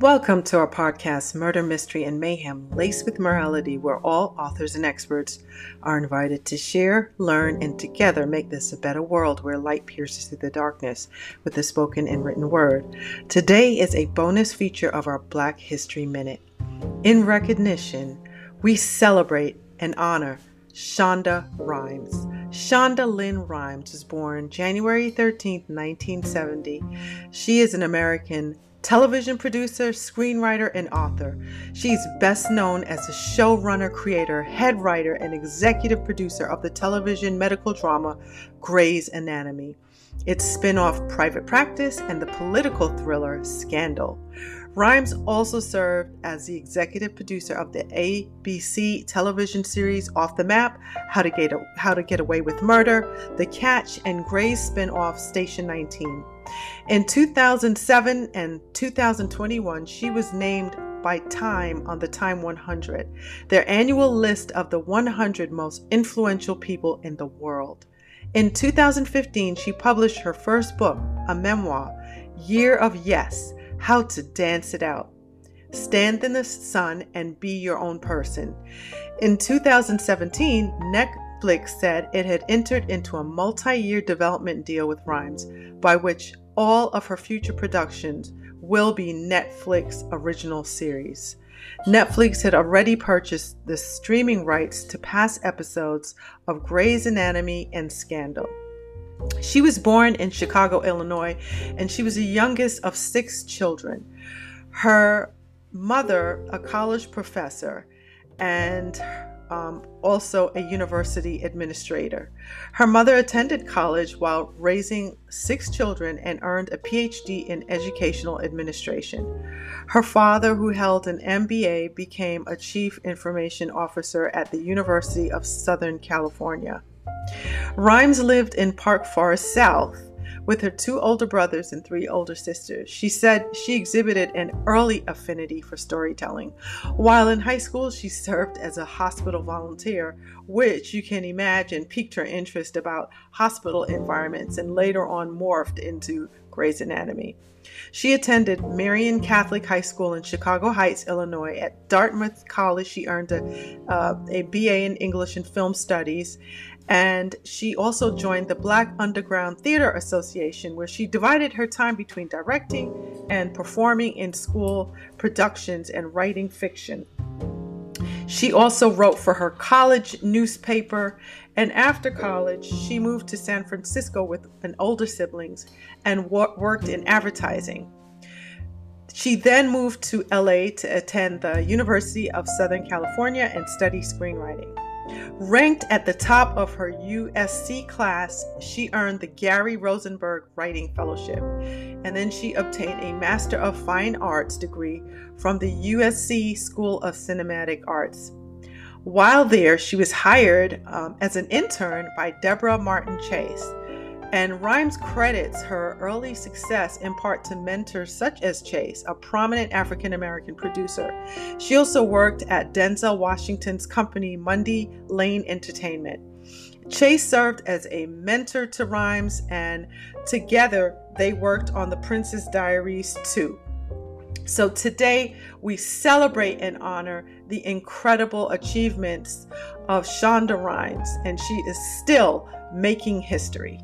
Welcome to our podcast, Murder, Mystery, and Mayhem, laced with morality, where all authors and experts are invited to share, learn, and together make this a better world where light pierces through the darkness with the spoken and written word. Today is a bonus feature of our Black History Minute. In recognition, we celebrate and honor Shonda Rhimes. Shonda Lynn Rhimes was born January 13, 1970. She is an American television producer, screenwriter, and author. She's best known as a showrunner, creator, head writer, and executive producer of the television medical drama Grey's Anatomy, its spin off Private Practice, and the political thriller Scandal. Rhimes also served as the executive producer of the ABC television series Off the Map, How to Get, How to Get Away with Murder, The Catch, and Grey's spin-off Station 19. In 2007 and 2021, she was named by Time on the Time 100, their annual list of the 100 most influential people in the world. In 2015, she published her first book, a memoir, Year of Yes how to Dance It Out. Stand in the sun and be your own person. In 2017, Netflix said it had entered into a multi year development deal with Rhimes, by which all of her future productions will be Netflix original series. Netflix had already purchased the streaming rights to past episodes of Grey's Anatomy and Scandal. She was born in Chicago, Illinois, and she was the youngest of six children. Her mother, a college professor, and um, also a university administrator. Her mother attended college while raising six children and earned a PhD in educational administration. Her father, who held an MBA, became a chief information officer at the University of Southern California. Rhimes lived in Park Forest South with her two older brothers and three older sisters. She said she exhibited an early affinity for storytelling. While in high school, she served as a hospital volunteer, which you can imagine piqued her interest about hospital environments and later on morphed into Grey's Anatomy. She attended Marian Catholic High School in Chicago Heights, Illinois. At Dartmouth College, she earned a, uh, a BA in English and Film Studies and she also joined the Black Underground Theater Association, where she divided her time between directing and performing in school productions and writing fiction. She also wrote for her college newspaper, and after college, she moved to San Francisco with an older siblings and worked in advertising. She then moved to LA to attend the University of Southern California and study screenwriting. Ranked at the top of her USC class, she earned the Gary Rosenberg Writing Fellowship, and then she obtained a Master of Fine Arts degree from the USC School of Cinematic Arts. While there, she was hired um, as an intern by Debra Martin Chase and Rhimes credits her early success in part to mentors such as Chase, a prominent African American producer. She also worked at Denzel Washington's company, Mundy Lane Entertainment. Chase served as a mentor to Rhimes, and together they worked on The Princess Diaries too. So today we celebrate and honor the incredible achievements of Shonda Rhimes, and she is still making history.